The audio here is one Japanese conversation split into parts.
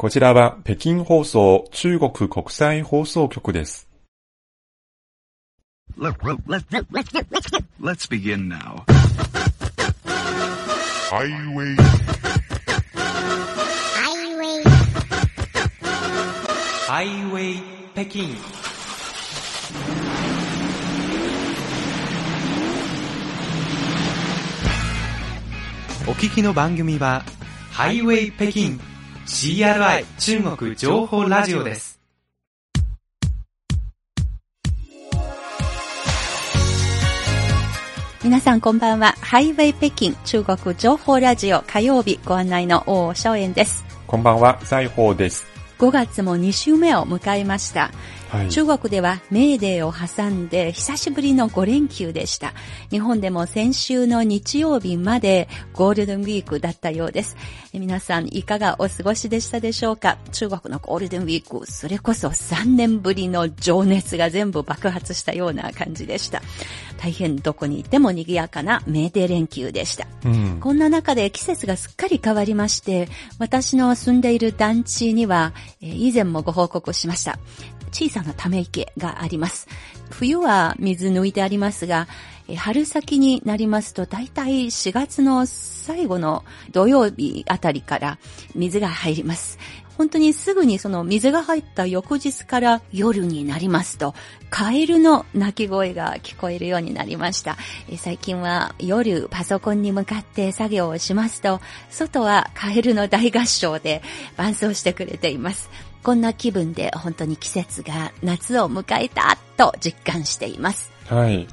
こちらは北京放送中国国際放送局です。Let, let, let, let, let, let's begin now. Highway, Highway ハイウェイ北京お聞きの番組はハイウェイ北京 CRI 中国情報ラジオです皆さんこんばんは。ハイウェイ北京中国情報ラジオ火曜日ご案内の大正円です。こんばんは、西宝です。5月も2週目を迎えました。はい。中国ではメーデーを挟んで久しぶりの5連休でした。日本でも先週の日曜日までゴールデンウィークだったようです。え皆さんいかがお過ごしでしたでしょうか？中国のゴールデンウィーク、それこそ3年ぶりの情熱が全部爆発したような感じでした。大変どこにいても賑やかなメーデー連休でした。うん。こんな中で季節がすっかり変わりまして、私の住んでいる団地には、えー以前もご報告しました。小さなため池があります。冬は水抜いてありますが、えー春先になりますと、だいたい4月の最後の土曜日あたりから水が入ります。本当にすぐにその水が入った翌日から夜になりますと、カエルの鳴き声が聞こえるようになりました。最近は夜パソコンに向かって作業をしますと、外はカエルの大合唱で伴奏してくれています。こんな気分で本当に季節が夏を迎えたと実感しています。はい。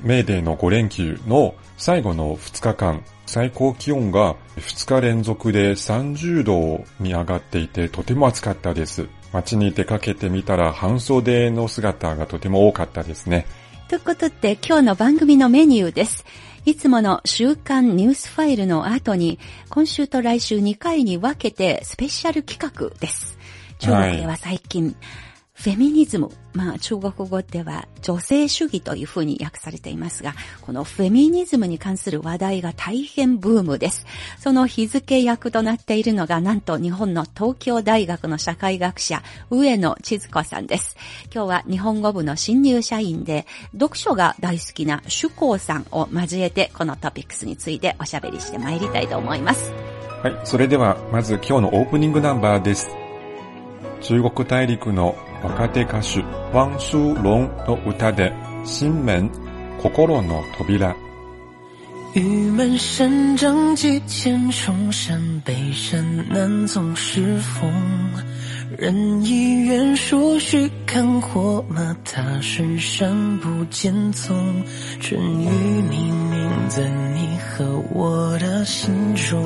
メーデーの5連休の最後の2日間、最高気温が2日連続で30度に上がっていてとても暑かったです。街に出かけてみたら半袖の姿がとても多かったですね。ということで今日の番組のメニューです。いつもの週刊ニュースファイルの後に今週と来週2回に分けてスペシャル企画です。中国では最近、フェミニズム、まあ中国語では女性主義というふうに訳されていますが、このフェミニズムに関する話題が大変ブームです。その日付役となっているのがなんと日本の東京大学の社会学者、上野千鶴子さんです。今日は日本語部の新入社員で、読書が大好きな主公さんを交えて、このトピックスについておしゃべりしてまいりたいと思います。はい。それでは、まず今日のオープニングナンバーです。中国大陸の若手歌手、ワン・シューロンの歌で、新門、心の扉。玉门山长几千重山，北山南总是风。人已远树须看火马，他身上不见踪。春雨冥冥在你和我的心中。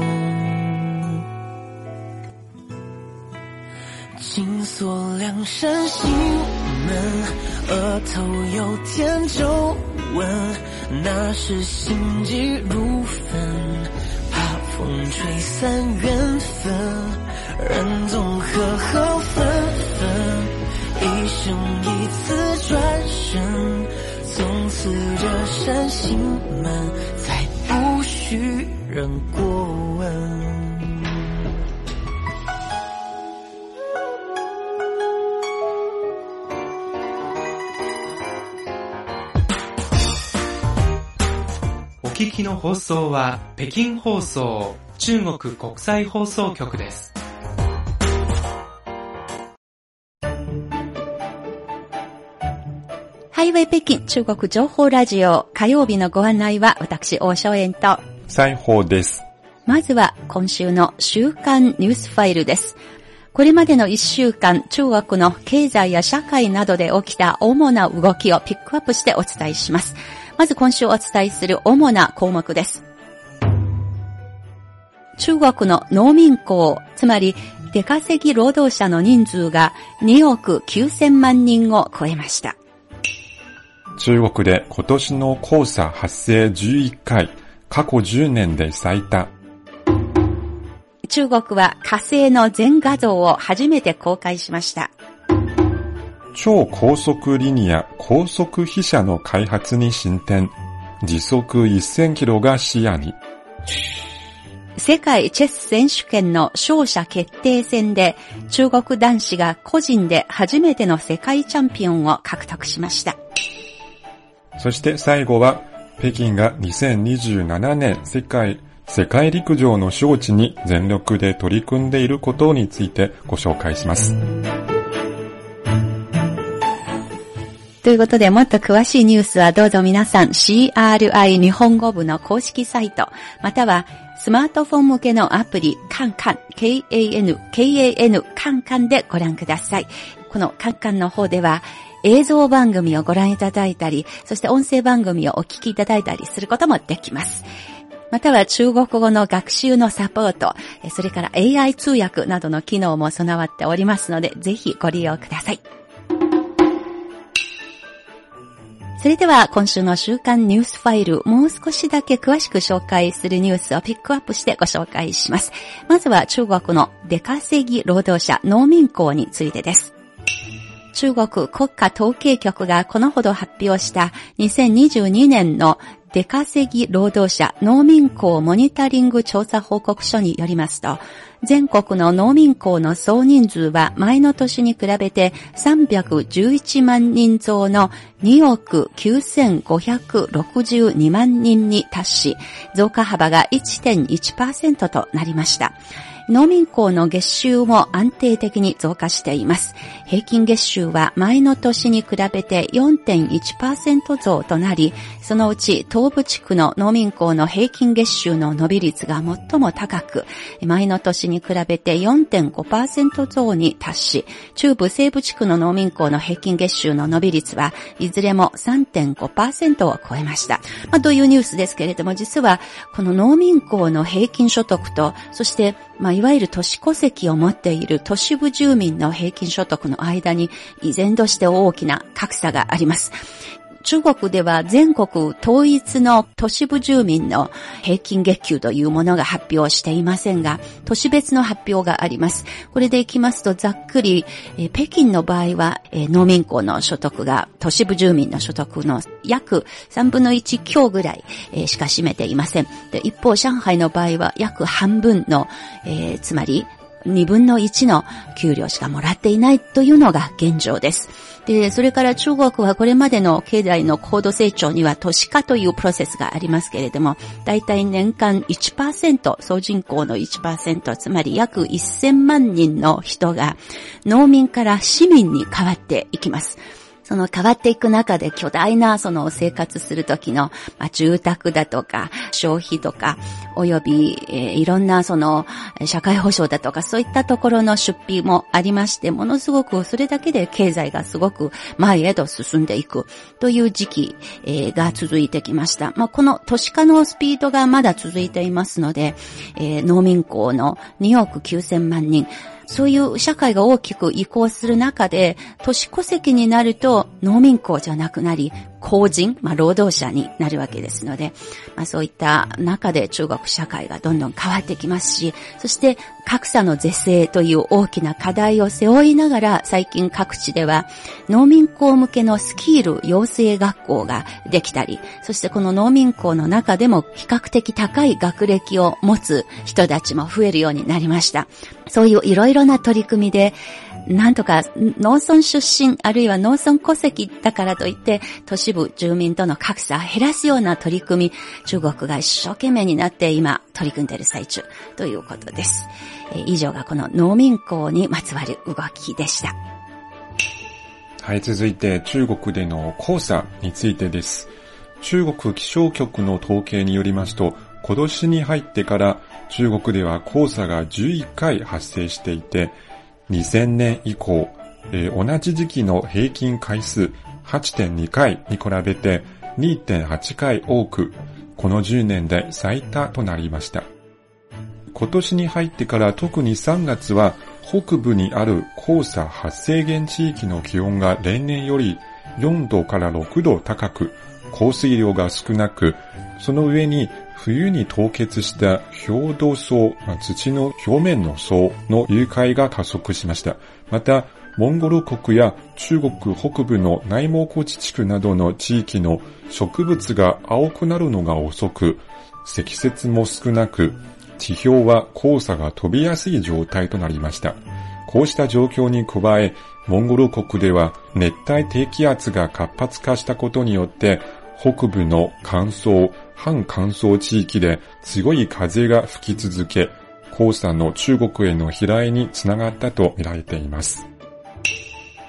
紧锁两扇心门，额头有天皱纹，那是心急如焚，怕风吹散缘分，人总和合分分，一生一次转身，从此这扇心门再不许人过问。放送は北京放送中国国際放送局ですハイウェイ北京中国情報ラジオ火曜日のご案内は私、大正円と、西宝です。まずは今週の週刊ニュースファイルです。これまでの1週間、中国の経済や社会などで起きた主な動きをピックアップしてお伝えします。まず今週お伝えする主な項目です。中国の農民工、つまり出稼ぎ労働者の人数が2億9000万人を超えました。中国で今年の黄砂発生11回、過去10年で最多。中国は火星の全画像を初めて公開しました。超高速リニア高速飛車の開発に進展。時速1000キロが視野に。世界チェス選手権の勝者決定戦で中国男子が個人で初めての世界チャンピオンを獲得しました。そして最後は、北京が2027年世界、世界陸上の招致に全力で取り組んでいることについてご紹介します。ということで、もっと詳しいニュースはどうぞ皆さん CRI 日本語部の公式サイト、またはスマートフォン向けのアプリ、カンカン、K-A-N、K-A-N、カンカンでご覧ください。このカンカンの方では、映像番組をご覧いただいたり、そして音声番組をお聞きいただいたりすることもできます。または中国語の学習のサポート、それから AI 通訳などの機能も備わっておりますので、ぜひご利用ください。それでは今週の週刊ニュースファイル、もう少しだけ詳しく紹介するニュースをピックアップしてご紹介します。まずは中国の出稼ぎ労働者農民工についてです。中国国家統計局がこのほど発表した2022年の出稼ぎ労働者農民工モニタリング調査報告書によりますと、全国の農民工の総人数は前の年に比べて311万人増の2億9562万人に達し、増加幅が1.1%となりました。農民工の月収も安定的に増加しています。平均月収は前の年に比べて4.1%増となり、そのうち東部地区の農民工の平均月収の伸び率が最も高く、前の年に比べて4.5%増に達し、中部西部地区の農民工の平均月収の伸び率はいずれも3.5%を超えました。まあ、というニュースですけれども、実はこの農民工の平均所得と、そしてまあ、いわゆる都市戸籍を持っている都市部住民の平均所得の間に依然として大きな格差があります。中国では全国統一の都市部住民の平均月給というものが発表していませんが、都市別の発表があります。これでいきますとざっくり、え北京の場合は、え農民工の所得が都市部住民の所得の約3分の1強ぐらい、えしか占めていません。で一方、上海の場合は約半分の、えー、つまり2分の1の給料しかもらっていないというのが現状です。で、それから中国はこれまでの経済の高度成長には都市化というプロセスがありますけれども、だいたい年間1%、総人口の1%、つまり約1000万人の人が農民から市民に変わっていきます。その変わっていく中で巨大なその生活する時の、まあ、住宅だとか消費とかおよび、えー、いろんなその社会保障だとかそういったところの出費もありましてものすごくそれだけで経済がすごく前へと進んでいくという時期、えー、が続いてきました。まあ、この都市化のスピードがまだ続いていますので、えー、農民工の2億9000万人そういう社会が大きく移行する中で、都市戸籍になると農民校じゃなくなり、公人、まあ、労働者になるわけですので、まあ、そういった中で中国社会がどんどん変わってきますし、そして格差の是正という大きな課題を背負いながら、最近各地では農民工向けのスキール養成学校ができたり、そしてこの農民工の中でも比較的高い学歴を持つ人たちも増えるようになりました。そういういろいろな取り組みで、なんとか農村出身あるいは農村戸籍だからといって都市部住民との格差を減らすような取り組み、中国が一生懸命になって今取り組んでいる最中ということです。え以上がこの農民工にまつわる動きでした。はい、続いて中国での黄砂についてです。中国気象局の統計によりますと、今年に入ってから中国では黄砂が11回発生していて、2000年以降、えー、同じ時期の平均回数8.2回に比べて2.8回多く、この10年で最多となりました。今年に入ってから特に3月は北部にある黄砂発生源地域の気温が例年より4度から6度高く、降水量が少なく、その上に冬に凍結した氷土層、土の表面の層の融解が加速しました。また、モンゴル国や中国北部の内蒙古自治区などの地域の植物が青くなるのが遅く、積雪も少なく、地表は黄砂が飛びやすい状態となりました。こうした状況に加え、モンゴル国では熱帯低気圧が活発化したことによって、北部の乾燥、半乾燥地域で強い風が吹き続け、黄砂の中国への飛来につながったと見られています。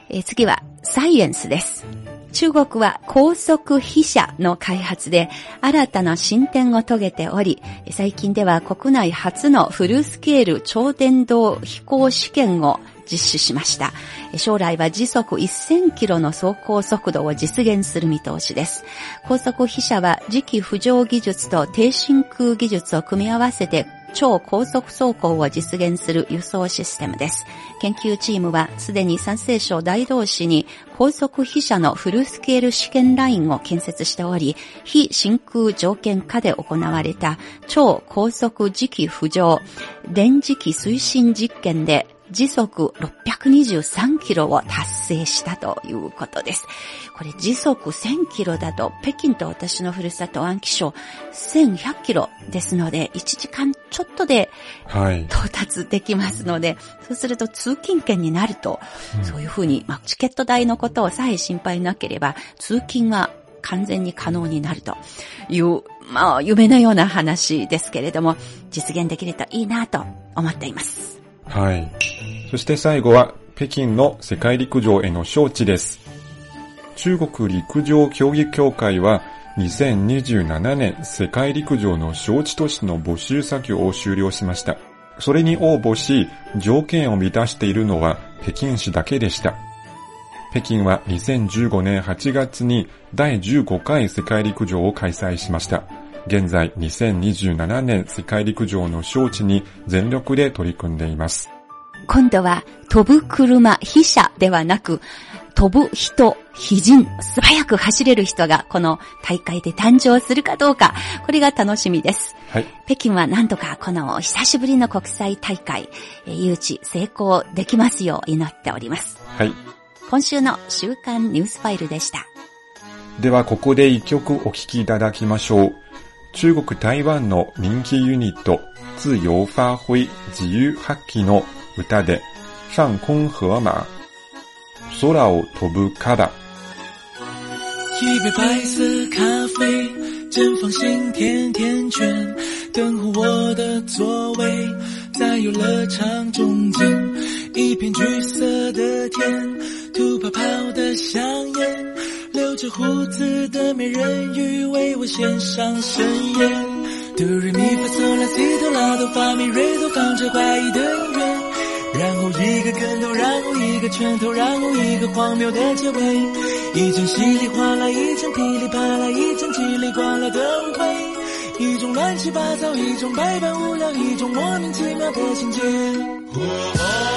え次はサイエンスです。中国は高速飛車の開発で新たな進展を遂げており、最近では国内初のフルスケール超電導飛行試験を実施しました。将来は時速1000キロの走行速度を実現する見通しです。高速飛車は磁気浮上技術と低真空技術を組み合わせて超高速走行を実現する輸送システムです。研究チームはすでに山西省大道市に高速飛車のフルスケール試験ラインを建設しており、非真空条件下で行われた超高速磁気浮上電磁気推進実験で時速623キロを達成したということです。これ時速1000キロだと北京と私のふるさと安徽省1100キロですので1時間ちょっとではい。到達できますので、そうすると通勤券になると、そういうふうに、まあ、チケット代のことをさえ心配なければ、通勤は完全に可能になるという、まあ、夢のような話ですけれども、実現できるといいなと思っています。はい。そして最後は、北京の世界陸上への招致です。中国陸上競技協会は、2027年世界陸上の招致都市の募集作業を終了しました。それに応募し、条件を満たしているのは北京市だけでした。北京は2015年8月に第15回世界陸上を開催しました。現在2027年世界陸上の招致に全力で取り組んでいます。今度は飛ぶ車、飛車ではなく、飛ぶ人、非人、素早く走れる人がこの大会で誕生するかどうか、これが楽しみです。はい。北京は何とかこの久しぶりの国際大会、えー誘致成功できますよう祈っております。はい。今週の週刊ニュースファイルでした。ではここで一曲お聴きいただきましょう。中国台湾の人気ユニット、自由發揮自由発揮の歌で、上空河馬、空を飛ぶから。一杯白色咖啡，绽放心甜甜圈，等候我的座位，在游乐场中间，一片橘色的天，兔泡泡的香烟，留 着胡子的美人鱼为我献上盛宴。哆来咪发嗦拉西哆拉哆发咪瑞哆，放着怪异的音乐。然后一个跟头，然后一个拳头，然后一个荒谬的结尾，一阵稀里哗啦，一阵噼里啪啦，一阵叽里呱啦的误会，一种乱七八糟，一种百般无聊，一种莫名其妙的情节。我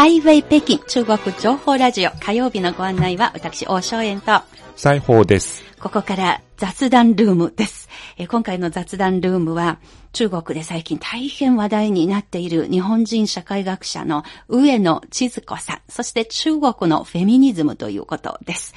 ハイウェイ北京中国情報ラジオ火曜日のご案内は私、大正円と、裁縫です。ここから雑談ルームです。えー今回の雑談ルームは中国で最近大変話題になっている日本人社会学者の上野千鶴子さん、そして中国のフェミニズムということです。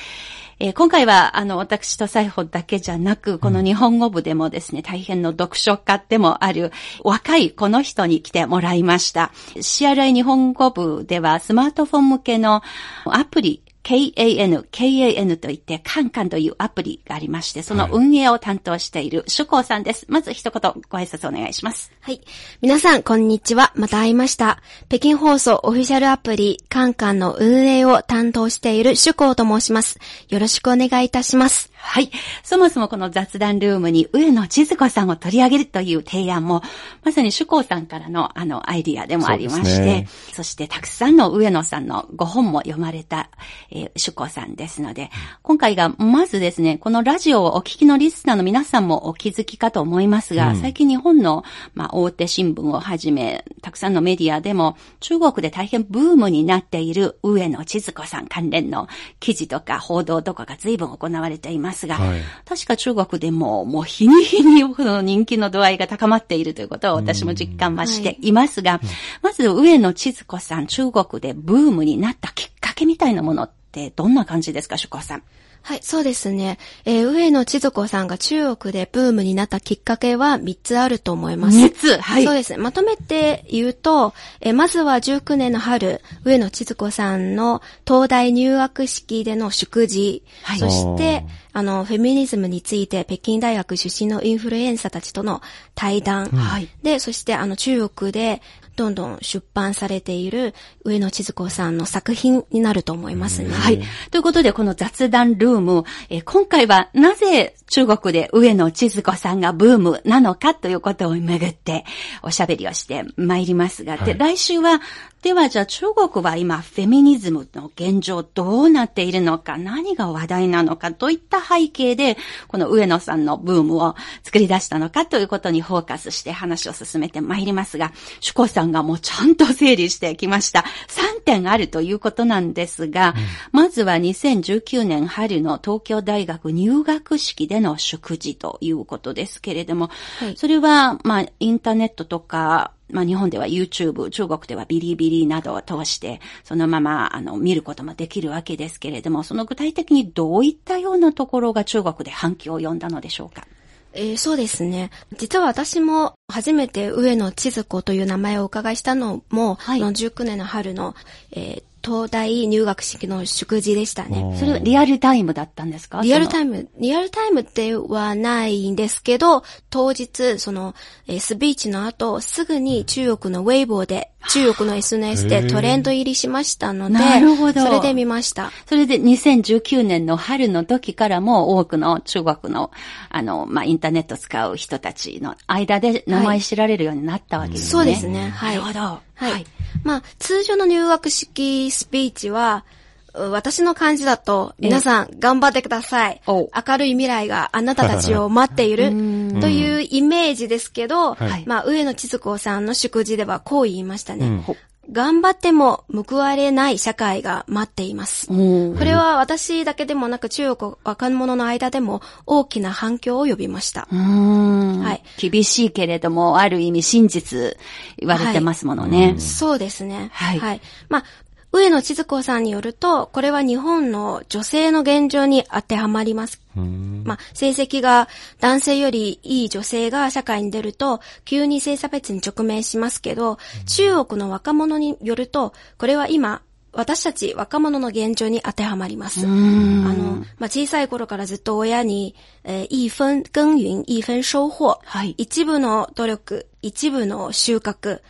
えー今回は、あの、私と裁縫だけじゃなく、この日本語部でもですね、大変の読書家でもある若いこの人に来てもらいました。CRI 日本語部ではスマートフォン向けのアプリ、KAN、KAN といって、カンカンというアプリがありまして、その運営を担当している主光さんです。まず一言ご挨拶お願いします。はい。皆さん、こんにちは。また会いました。北京放送オフィシャルアプリ、カンカンの運営を担当している主光と申します。よろしくお願いいたします。はい。そもそもこの雑談ルームに上野千鶴子さんを取り上げるという提案も、まさに主光さんからのあのアイディアでもありまして、そねそしてたくさんの上野さんのご本も読まれた、ええー、主公さんですので、今回がまずですね、このラジオをお聞きのリスナーの皆さんもお気づきかと思いますが、うん。最近日本の、まあ、大手新聞をはじめ、たくさんのメディアでも、中国で大変ブームになっている上野千鶴子さん関連の記事とか報道とかが随分行われていますが、はい。確か中国でも、もう日に日にこの人気の度合いが高まっているということを私も実感はしていますが、まず上野千鶴子さん、中国でブームになったきっかけみたいなものってどんな感じですか、主公さん？はい、そうですね。えー上野千鶴子さんが中国でブームになったきっかけは3つあると思います。三つ？はいそうですね。まとめて言うと、えーまずは19年の春、上野千鶴子さんの東大入学式での祝辞、はいそして、あの、フェミニズムについて北京大学出身のインフルエンサーたちとの対談、はいで、そしてあの中国でどんどん出版されている上野千鶴子さんの作品になると思いますね。はい。ということで、この雑談ルーム、えー今回はなぜ中国で上野千鶴子さんがブームなのかということをめぐっておしゃべりをしてまいりますが、で、来週は、ではじゃあ中国は今フェミニズムの現状どうなっているのか、何が話題なのか、といった背景で、この上野さんのブームを作り出したのかということにフォーカスして話を進めてまいりますが、主公さんがもうちゃんと整理してきました。3点あるということなんですが、まずは2019年春の東京大学入学式での祝辞ということですけれども、はいそれは、まあ、インターネットとか、まあ、日本では YouTube、中国ではビリビリなどを通して、そのまま、あの、見ることもできるわけですけれども、その具体的にどういったようなところが中国で反響を呼んだのでしょうか？えーそうですね。実は私も初めて上野千鶴子という名前をお伺いしたのも、はいその19年の春の、えー東大入学式の祝辞でしたね。それはリアルタイムだったんですか？リアルタイイム、リアルタイムではないんですけど、当日、その、えースピーチの後、すぐに中国のウェイボーで、中国の SNS でトレンド入りしましたので、なるほどそれで見ました。それで2019年の春の時からも多くの中国の、あの、まあ、インターネット使う人たちの間で名前知られるようになったわけですね。そうですね。はい。なるほど。はい。まあ、通常の入学式スピーチは、う私の感じだと、皆さん頑張ってください。お明るい未来があなたたちを待っている。というイメージですけど、はい。まあ、上野千鶴子さんの祝辞ではこう言いましたね。うん頑張っても報われない社会が待っています。これは私だけでもなく中国若者の間でも大きな反響を呼びました。はい厳しいけれども、ある意味真実言われてますものね。そうですね。はいまあ、上野千鶴子さんによると、これは日本の女性の現状に当てはまります。うんまあ、成績が男性よりいい女性が社会に出ると、急に性差別に直面しますけど、中国の若者によると、これは今、私たち若者の現状に当てはまります。あの、まあ、小さい頃からずっと親に、えー一分耕耘、一分收穫。はい一部の努力、一部の収穫。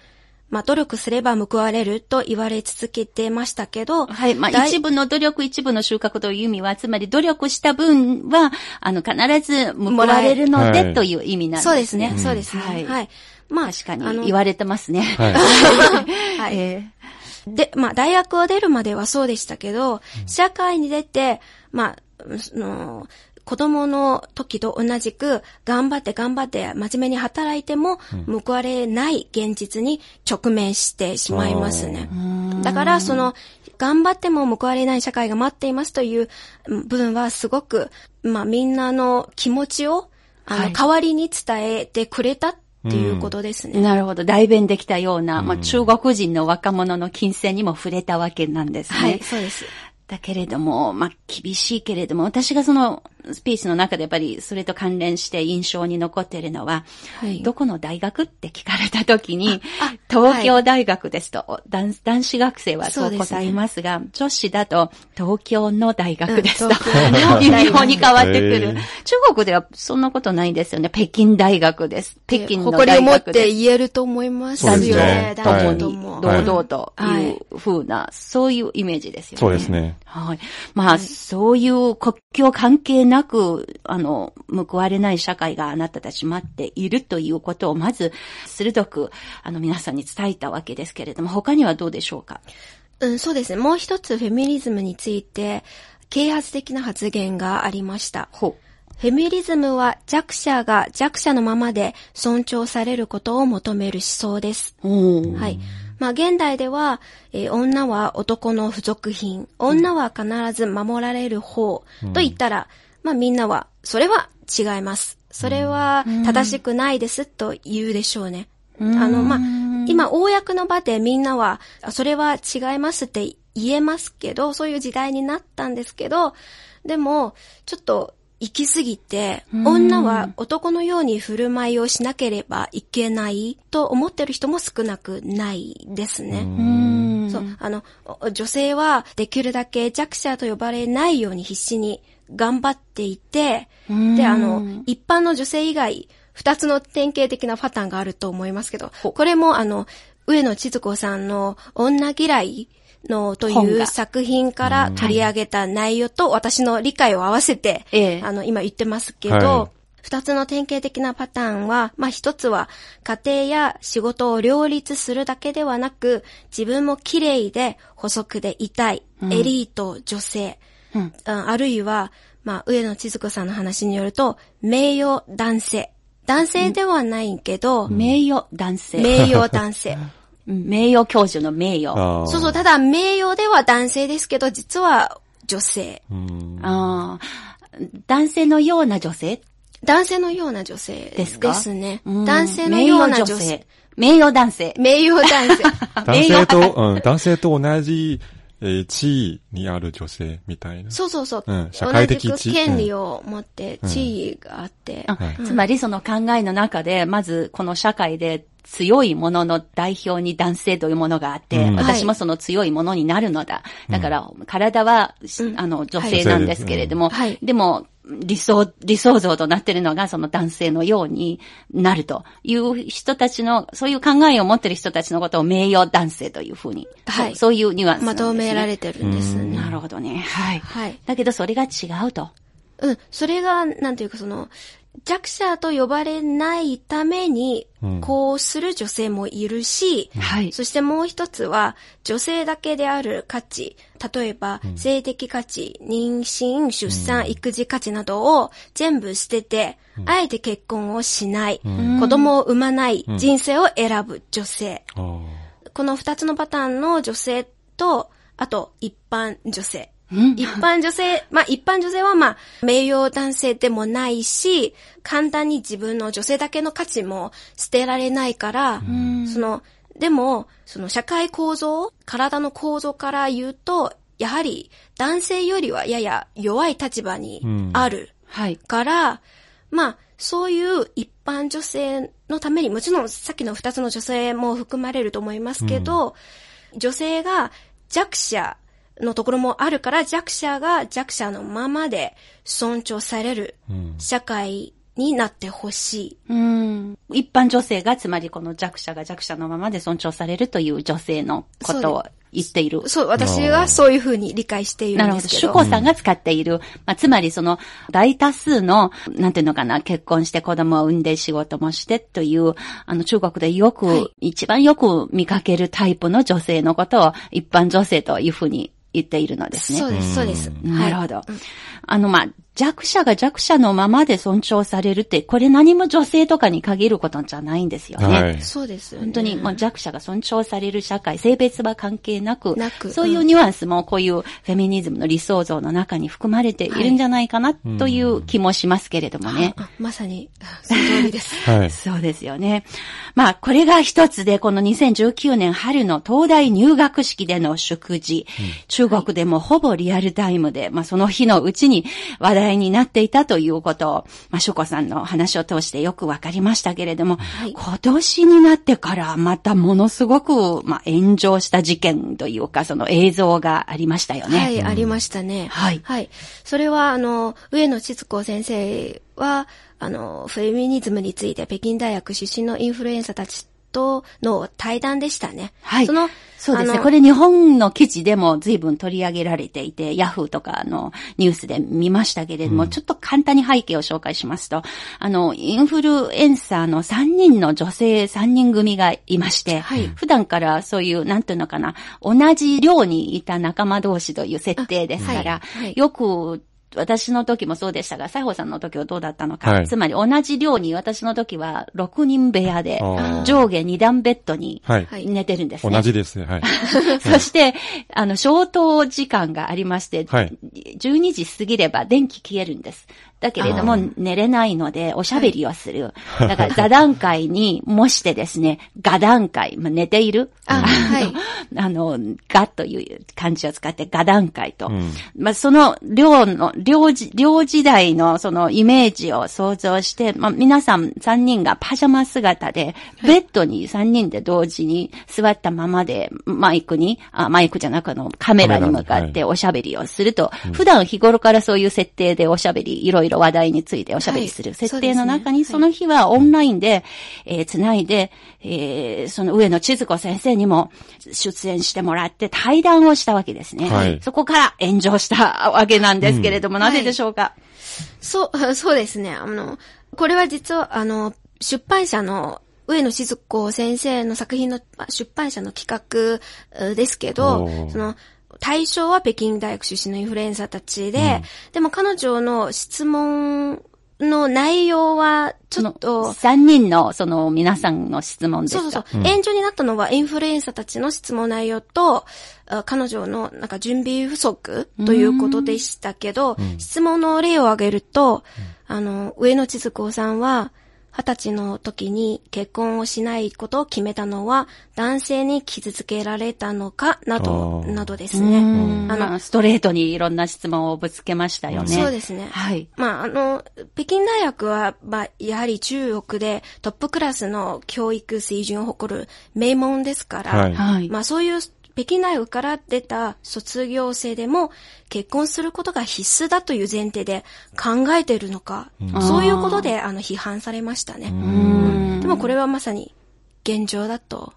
まあ、努力すれば報われると言われ続けてましたけど、はい。まあ、大一部の努力、一部の収穫という意味は、つまり努力した分は、あの、必ず報われるので、はいという意味なんですね。そうですね、そうですね。はいはい。まあ、確かに言われてますね。はい。はい。えで、まあ、大学を出るまではそうでしたけど、社会に出て、まあ、その、子供の時と同じく、頑張って頑張って真面目に働いても、報われない現実に直面してしまいますね。だから、その、頑張っても報われない社会が待っていますといううん部分はすごく、まあ、みんなの気持ちを、あの、はい代わりに伝えてくれたっていうことですね。なるほど。代弁できたような、まあ、中国人の若者の金銭にも触れたわけなんですね。はい、そうです。だけれども、まあ、厳しいけれども、私がそのスピーチの中でやっぱりそれと関連して印象に残っているのは、はいどこの大学って聞かれた時にあ、東京大学ですと、男男子学生はそそう答えますが、女子だと東京の大学ですと、うん 微妙に変わってくる。中国ではそんなことないんですよね。北京大学です。北京の誇りを持っ大学です。て言えると思いますよそうですねね。大共に学とも。堂々とはいいう風な、そういうイメージですよね。そうですね。はい。まあ、そういう国境関係なく、あの、報われない社会があなたたち待っているということを、まず、鋭く、あの、皆さんに伝えたわけですけれども、他にはどうでしょうか？うん、そうですね。もう一つフェミニズムについて、啓発的な発言がありました。ほフェミニズムは弱者が弱者のままで尊重されることを求める思想です。はい。まあ、現代では、えー女は男の付属品、女は必ず守られる方と言ったら、まあ、みんなは、それは違います。それは正しくないですと言うでしょうね。あの、まあ、今、公の場でみんなは、あそれは違いますって言えますけど、そういう時代になったんですけど、でも、ちょっと、行き過ぎて、女は男のように振る舞いをしなければいけないと思ってる人も少なくないですね。うん。そう、あの、お女性はできるだけ弱者と呼ばれないように必死に頑張っていて、で、あの、一般の女性以外、二つの典型的なパターンがあると思いますけど、これもあの、上野千鶴子さんの女嫌いのという作品から取り上げた内容と私の理解を合わせて、ええ。あの、今言ってますけはど、二つの典型的なパターンは、まあ一つは家庭や仕事を両立するだけではなく、自分も綺麗で細くでいたい、エリート女性、うんああるいは、まあ上野千鶴子さんの話によると、名誉男性。男性ではないけど、名誉男性。名誉男性。うん名誉教授の名誉。そうそう、ただ名誉では男性ですけど、実は女性。うんあー男性のような女性？男性のような女性でですかね。うん男性のような女性。。名誉男性。名誉男性。男性と、うん、男性と同じ、えー地位にある女性みたいな。そうそうそう。うん社会的地位権利を持って、地位があって。あつまりその考えの中で、まずこの社会で強いものの代表に男性というものがあって、うん私もその強いものになるのだ。だから、体は、うんあの、女性なんですけれども、はいでも、理想、理想像となっているのがその男性のようになるという人たちの、そういう考えを持っている人たちのことを名誉男性というふうに、はいそういうニュアンスね。まとめられてるんですね。なるほどね。はい。はい。だけどそれが違うと。うん。それが、なんていうかその、弱者と呼ばれないためにうん、こうする女性もいるし、はい。そしてもう一つは、女性だけである価値、例えば、性的価値、妊娠、出産、育児価値などを全部捨てて、あえて結婚をしない、子供を産まない人生を選ぶ女性。この二つのパターンの女性と、あと一般女性。うん。一般女性、まあ一般女性はまあ名誉男性でもないし、簡単に自分の女性だけの価値も捨てられないから、その、でも、その社会構造、体の構造から言うと、やはり男性よりはやや弱い立場にあるはい。から、まあ、そういう一般女性のために、もちろんさっきの二つの女性も含まれると思いますけど、女性が弱者のところもあるから、弱者が弱者のままで尊重されるうん社会になってほしい。うん。一般女性が、つまりこの弱者が弱者のままで尊重されるという女性のことを言っている。そう、私はそういうふうに理解しているなるほど。んですけど。主公さんが使っている、まあ、つまりその、大多数の、なんていうのかな、結婚して子供を産んで仕事もしてという、あの、中国でよく、はい一番よく見かけるタイプの女性のことを一般女性というふうに言っているのですね。そうです、そうです。なるほど。はいあの、まあ、弱者が弱者のままで尊重されるって、これ何も女性とかに限ることじゃないんですよね。はい。そうですよね。本当にもう弱者が尊重される社会、性別は関係なく、なくそういうニュアンスもこういうフェミニズムの理想像の中に含まれているんじゃないかなという気もしますけれどもね。あまさに、その通りです。はい。そうですよね。まあ、これが一つで、この2019年春の東大入学式での祝辞。中国でもほぼリアルタイムで、まあ、その日のうちに話題になっていたということを、まあ、ショコさんの話を通してよくわかりましたけれども、い今年になってからまたものすごく、まあ、炎上した事件というか、その映像がありましたよね。はい、ありましたね。はいはい。それは、あの、上野千鶴子先生は、あの、フェミニズムについて北京大学出身のインフルエンサーたちとの対談でしたね。はい。その、そうですね。これ日本の記事でも随分取り上げられていて、ヤフーとかのニュースで見ましたけれども、ちょっと簡単に背景を紹介しますと、あの、インフルエンサーの3人の女性3人組がいまして、はい普段からそういう、なんていうのかな、同じ寮にいた仲間同士という設定ですから、あはいはいよく私の時もそうでしたが、西郷さんの時はどうだったのか。はいつまり同じ寮に私の時は6人部屋で上下2段ベッドにはい。はい寝てるんですね。同じですね。はい。そして、あの、消灯時間がありまして、はい12時過ぎれば電気消えるんです。だけれども寝れないので、おしゃべりをする。だから、座談会に模してですね、画談会、まあ、寝ている。あはい。あの、ガという漢字を使って画談会と。うん。まあ、その、寮の、寮時、寮時代のそのイメージを想像して、まあ、皆さん3人がパジャマ姿で、ベッドに3人で同時に座ったままで、マイクに、あ、マイクじゃなくあの、カメラに向かっておしゃべりをすると、普段日頃からそういう設定でおしゃべり、いろいろ話題についておしゃべりするはい設定の中に、その日はオンラインで、えー、つないで、えー、その上野千鶴子先生にも出演してもらって対談をしたわけですね。はい。そこから炎上したわけなんですけれども、なぜでしょうか、そう、そうですね。あの、これは実は、あの、出版社の、上野静子先生の作品のあ出版社の企画えですけどその、対象は北京大学出身のインフルエンサーたちで、でも彼女の質問の内容は、ちょっと、3人の、その、皆さんの質問ですかそうそうそう。炎上になったのはインフルエンサーたちの質問内容と、あ彼女のなんか準備不足ということでしたけど、質問の例を挙げると、あの、上野千鶴子さんは、二十歳の時に結婚をしないことを決めたのは、男性に傷つけられたのか、など、などですうね。んあのまあストレートにいろんな質問をぶつけましたよね。そうですね。はい。まあ、あの、北京大学は、まあ、やはり中国でトップクラスの教育水準を誇る名門ですから、はいはい。まあそういう北京大学から出た卒業生でも結婚することが必須だという前提で考えているのか、そういうことであの批判されましたね。うんでもこれはまさに現状だと。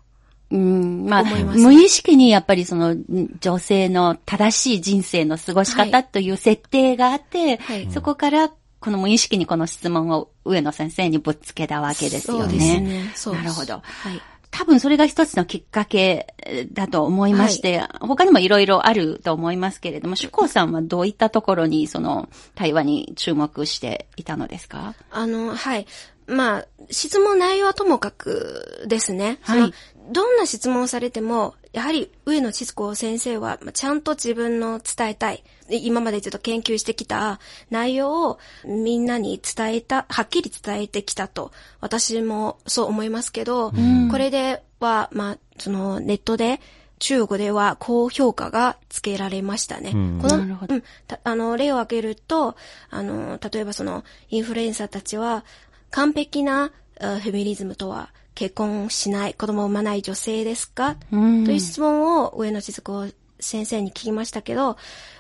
うん、まあ、無意識にやっぱりそのん女性の正しい人生の過ごし方という設定があって、はいそこからこの無意識にこの質問を上野先生にぶつけたわけですよそうね。ですね。そうなるほど。はい。多分それが一つのきっかけえーだと思いまして、他にもいろいろあると思いますけれども、主公さんはどういったところにその対話に注目していたのですか？あの、はい。まあ、質問内容はともかくですね。はいどんな質問をされても、やはり上野千鶴子先生は、まあちゃんと自分の伝えたい、で今までずっと研究してきた内容をみんなに伝えた、はっきり伝えてきたと、私もそう思いますけど、これでは、まあ、そのネットで、中国では高評価がつけられましたね。うん。この、うん、たあの、例を挙げると、あの、例えばその、インフルエンサーたちは、完璧なあフェミニズムとは、結婚しない、子供を産まない女性ですか、うんという質問を上野千鶴子先生に聞きましたけど、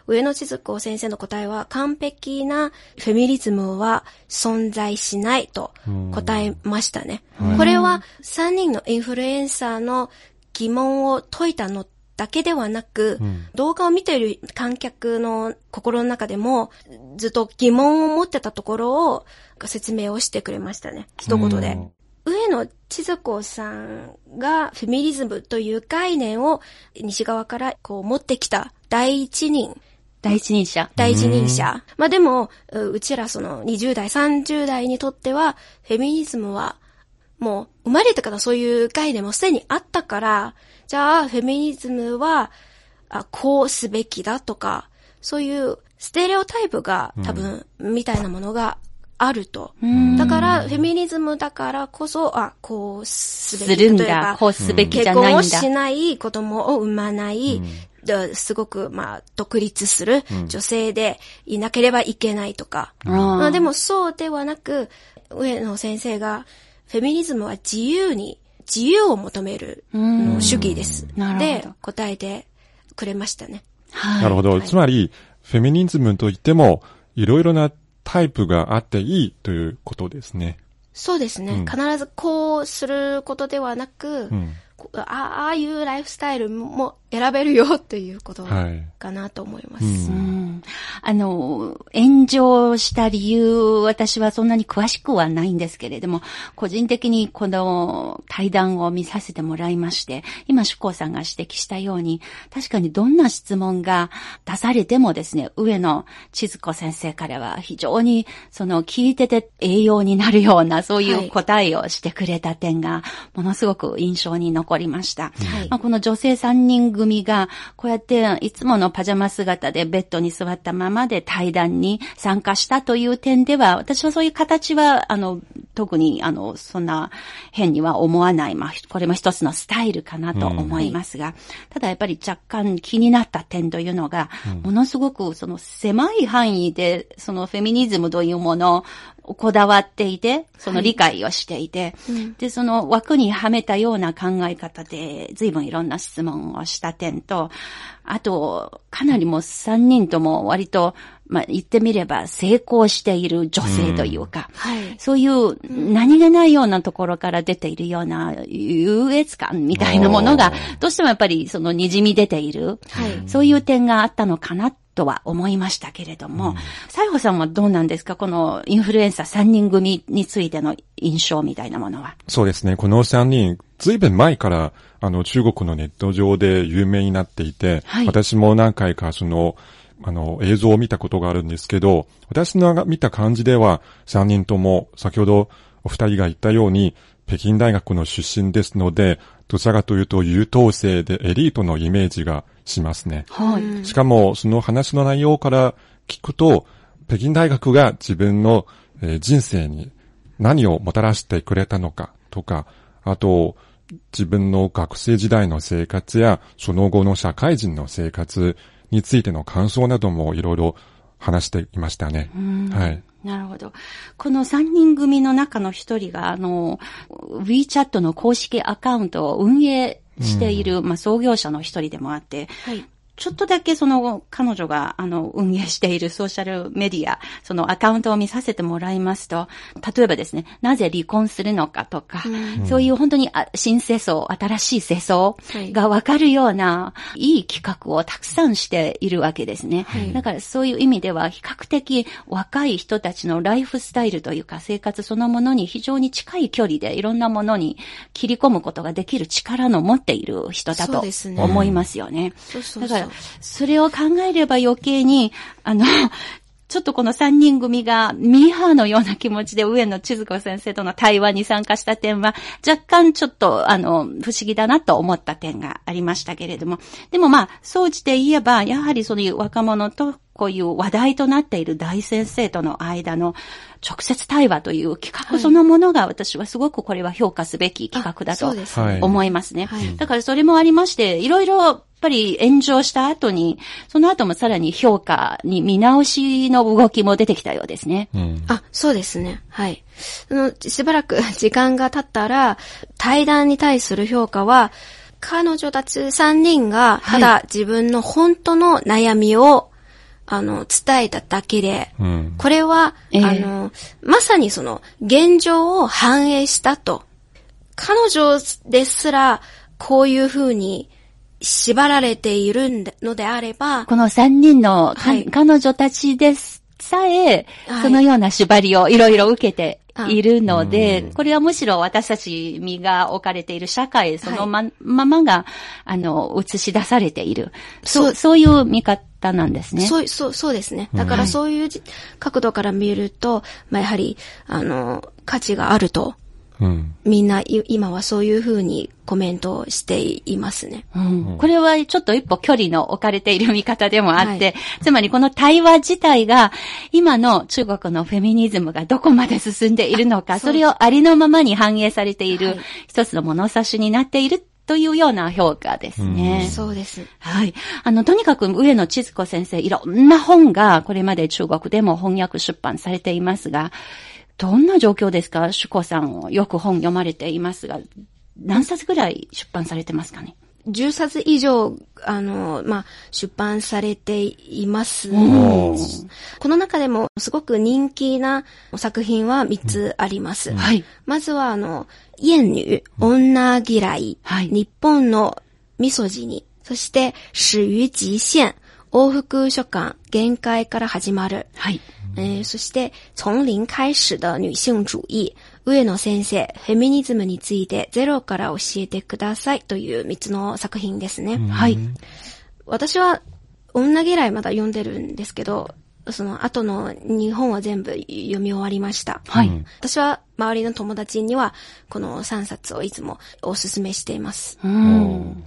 上野千鶴子先生の答えは、完璧なフェミニズムは存在しないと答えましたね。これは3人のインフルエンサーの疑問を解いたのだけではなく、動画を見ている観客の心の中でも、ずっと疑問を持ってたところを説明をしてくれましたね。一言で。上野千鶴子さんがフェミニズムという概念を西側からこう持ってきた第一人、第一人者。第一人者。まあでも、ううちらその20代、30代にとっては、フェミニズムはもう生まれてからそういう概念もすでにあったから、じゃあフェミニズムは、あこうすべきだとか、そういうステレオタイプが多分、みたいなものがあると。だから、フェミニズムだからこそ、あ、こうすべき。するん例えばだ。こうすべきじ結ゃないんだ。婚をしない、子供を産まない、ですごく、まあ、独立する女性でいなければいけないとか。まあ、でもそうではなく、上野先生が、フェミニズムは自由に、自由を求めるの主義です。なるほどで、答えてくれましたね。はいなるほど。つまり、フェミニズムといっても、いろいろなタイプがあっていいということですね。そうですね。うん必ずこうすることではなく、うん。こあああいうライフスタイルも選べるよっていうことはい。かなと思います。うんうんあの、炎上した理由、私はそんなに詳しくはないんですけれども、個人的にこの対談を見させてもらいまして、今、主公さんが指摘したように、確かにどんな質問が出されてもですね、上野千鶴子先生からは非常にその聞いてて栄養になるような、そういう答えをしてくれた点が、ものすごく印象に残りました。はいまあ、この女性3人組が、こうやっていつものパジャマ姿でベッドに座ったままで対談に参加したという点では、私はそういう形は、あの、特に、あの、そんな変には思わない。まあ、これも一つのスタイルかなと思いますが、ただやっぱり若干気になった点というのが、ものすごくその狭い範囲で、そのフェミニズムというものをこだわっていて、その理解をしていて、で、その枠にはめたような考え方で、随分いろんな質問をした点と、あと、かなりもう3人とも割と、まあ、言ってみれば成功している女性というか、はい。そういう何気ないようなところから出ているような優越感みたいなものが、どうしてもやっぱりその滲み出ている、はい。そういう点があったのかなとは思いましたけれども、西郷さんはどうなんですか？このインフルエンサー3人組についての印象みたいなものは。そうですね。この3人、ずいぶん前から、あの、中国のネット上で有名になっていて、はい私も何回かその、あの、映像を見たことがあるんですけど、私の見た感じでは、3人とも、先ほどお二人が言ったように、北京大学の出身ですので、どちらかというと優等生でエリートのイメージがしますね。はい。しかも、その話の内容から聞くと、北京大学が自分のえー人生に何をもたらしてくれたのかとか、あと、自分の学生時代の生活や、その後の社会人の生活についての感想などもいろいろ話していましたね。はい。なるほど。この3人組の中の一人が、あの、WeChat の公式アカウントを運営している、まあ、創業者の一人でもあって、はい。ちょっとだけその彼女があの運営しているソーシャルメディア、そのアカウントを見させてもらいますと、例えばですね、なぜ離婚するのかとか、そういう本当にあ新世相、新しい世相はい。がわかるような、いい企画をたくさんしているわけですね。だからそういう意味では比較的若い人たちのライフスタイルというか生活そのものに非常に近い距離でいろんなものに切り込むことができる力の持っている人だと思いますよね。そうそうそう。だから、それを考えれば余計に、あの、ちょっとこの三人組がミーハーのような気持ちで上野千鶴子先生との対話に参加した点は、若干ちょっと、あの、不思議だなと思った点がありましたけれども、でもまあ、総じて言えば、やはりそういう若者とこういう話題となっている大先生との間の直接対話という企画そのものが私はすごくこれは評価すべき企画だとあそうですはい。思いますね。はいだからそれもありまして、いろいろぱり炎上した後に、その後もさらに評価に見直しの動きも出てきたようですね。うん。あ、そうですね。はい。あの、しばらく時間が経ったら、対談に対する評価は、彼女たち3人が、ただ自分の本当の悩みを、あの、伝えただけで、うん。これは、ええあの、まさにその、現状を反映したと。彼女ですら、こういう風に縛られているのであれば、この三人のか、はい。彼女たちですさえ、はい。そのような縛りをいろいろ受けているのあでうん、これはむしろ私たち身が置かれている社会そのま,、ままが、あの、映し出されている。そう、そう。いう見方なんですね。そう、そう、そうですね。だからそういうじ角度から見ると、まあ、やはり、あの、価値があると、うん。みんない今はそういうふうにコメントをしていますね。うんこれはちょっと一歩距離の置かれている見方でもあって、はいつまりこの対話自体が今の中国のフェミニズムがどこまで進んでいるのか、それをありのままに反映されているはい一つの物差しになっているというような評価ですね。そうです。はい。あの、とにかく上野千鶴子先生、いろんな本がこれまで中国でも翻訳出版されていますが、どんな状況ですか？主子さんをよく本読まれていますが、何冊ぐらい出版されてますかね？10冊以上、あの、まあ、出版されています。おこの中でもすごく人気な作品は3つあります。はい。まずは、あの、厭女、女嫌い、はい日本のミソジニ、そして、始於極限、往復書簡、限界から始まる。はい。えーそして、从零開始的女性主義、上野先生、フェミニズムについてゼロから教えてくださいという3つの作品ですね。はい。私は女嫌いまだ読んでるんですけど、その後の日本は全部読み終わりました。はい。私は周りの友達にはこの3冊をいつもお勧めしています。うん。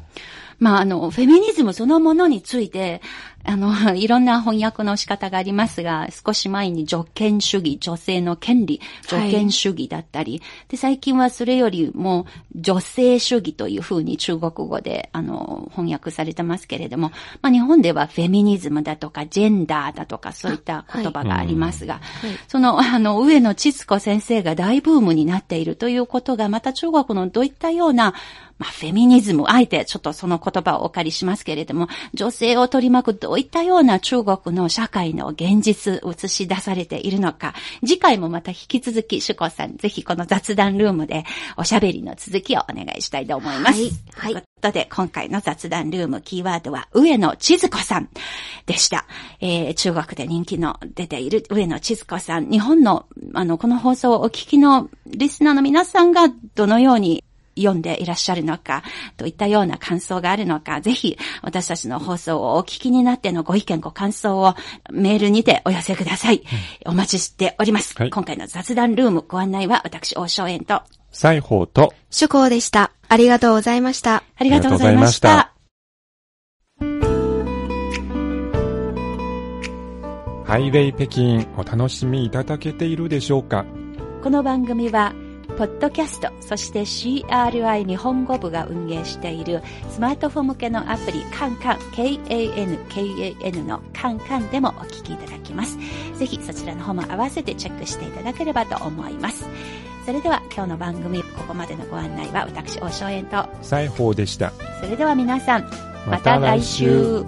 まあ、あの、フェミニズムそのものについて、あの、いろんな翻訳の仕方がありますが、少し前に女権主義、女性の権利、女権主義だったり、で、最近はそれよりも女性主義というふうに中国語で、あの、翻訳されてますけれども、まあ、日本ではフェミニズムだとか、ジェンダーだとか、そういった言葉がありますが、その、あの、上野千鶴子先生が大ブームになっているということが、また中国のどういったような、まあ、フェミニズム、あえてちょっとその言葉をお借りしますけれども、女性を取り巻くどういったような中国の社会の現実映し出されているのか、次回もまた引き続き、シュコさん、ぜひこの雑談ルームでおしゃべりの続きをお願いしたいと思います。はいはいということで、今回の雑談ルームキーワードは、上野千鶴子さんでした。えー、中国で人気の出ている上野千鶴子さん、日本の、あの、この放送をお聞きのリスナーの皆さんがどのように読んでいらっしゃるのか、といったような感想があるのか、ぜひ私たちの放送をお聞きになってのご意見、ご感想をメールにてお寄せください。お待ちしております。はい今回の雑談ルームご案内は私、大正円と、裁縫と、主公でした。ありがとうございました。ありがとうございました。あハイウェイ北京お楽しみいただけているでしょうか？この番組は、ポッドキャスト、そして CRI 日本語部が運営しているスマートフォン向けのアプリカンカン、K-A-N-K-A-N のカンカンでもお聞きいただきます。ぜひそちらの方も合わせてチェックしていただければと思います。それでは今日の番組、ここまでのご案内は私、大正円と、裁縫でした。それでは皆さん、また来週